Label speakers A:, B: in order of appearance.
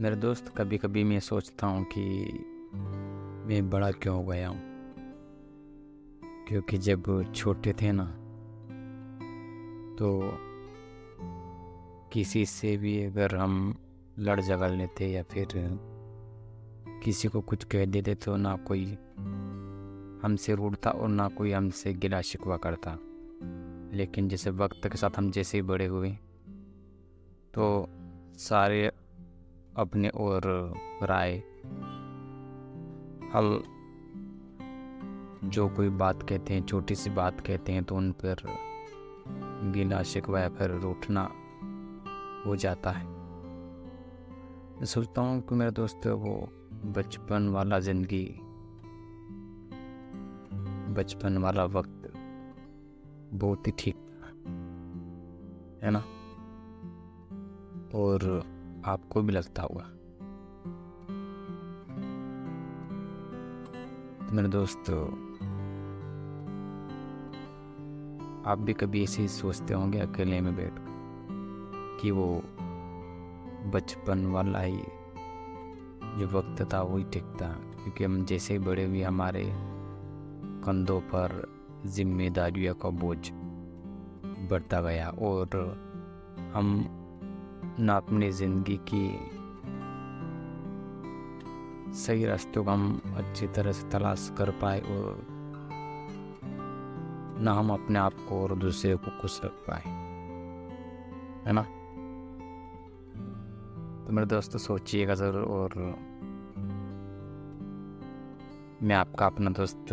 A: मेरे दोस्त कभी कभी मैं सोचता हूँ कि मैं बड़ा क्यों हो गया हूँ। क्योंकि जब छोटे थे ना तो किसी से भी अगर हम लड़ झगड़ लेते या फिर किसी को कुछ कह देते तो ना कोई हमसे रूठता और ना कोई हमसे गिला शिकवा करता। लेकिन जैसे वक्त के साथ हम जैसे ही बड़े हुए तो सारे अपने और राय। हम जो कोई बात कहते हैं, छोटी सी बात कहते हैं तो उन पर गिला शिकवा या फिर रूठना हो जाता है। मैं सोचता हूँ कि मेरा दोस्त वो बचपन वाला ज़िंदगी, बचपन वाला वक्त बहुत ही ठीक था, है ना? और आपको भी लगता होगा। तो मेरे दोस्त, आप भी कभी ऐसे ही सोचते होंगे अकेले में बैठ कि वो बचपन वाला ही जो वक्त था वही ठीक था, क्योंकि हम जैसे ही बड़े हुए हमारे कंधों पर जिम्मेदारियों का बोझ बढ़ता गया और हम न अपनी ज़िंदगी की सही रास्तों को हम अच्छी तरह से तलाश कर पाए और ना हम अपने आप को और दूसरे को खुश रख पाए। है ना? तो मेरे दोस्त, सोचिएगा ज़रूर और मैं आपका अपना दोस्त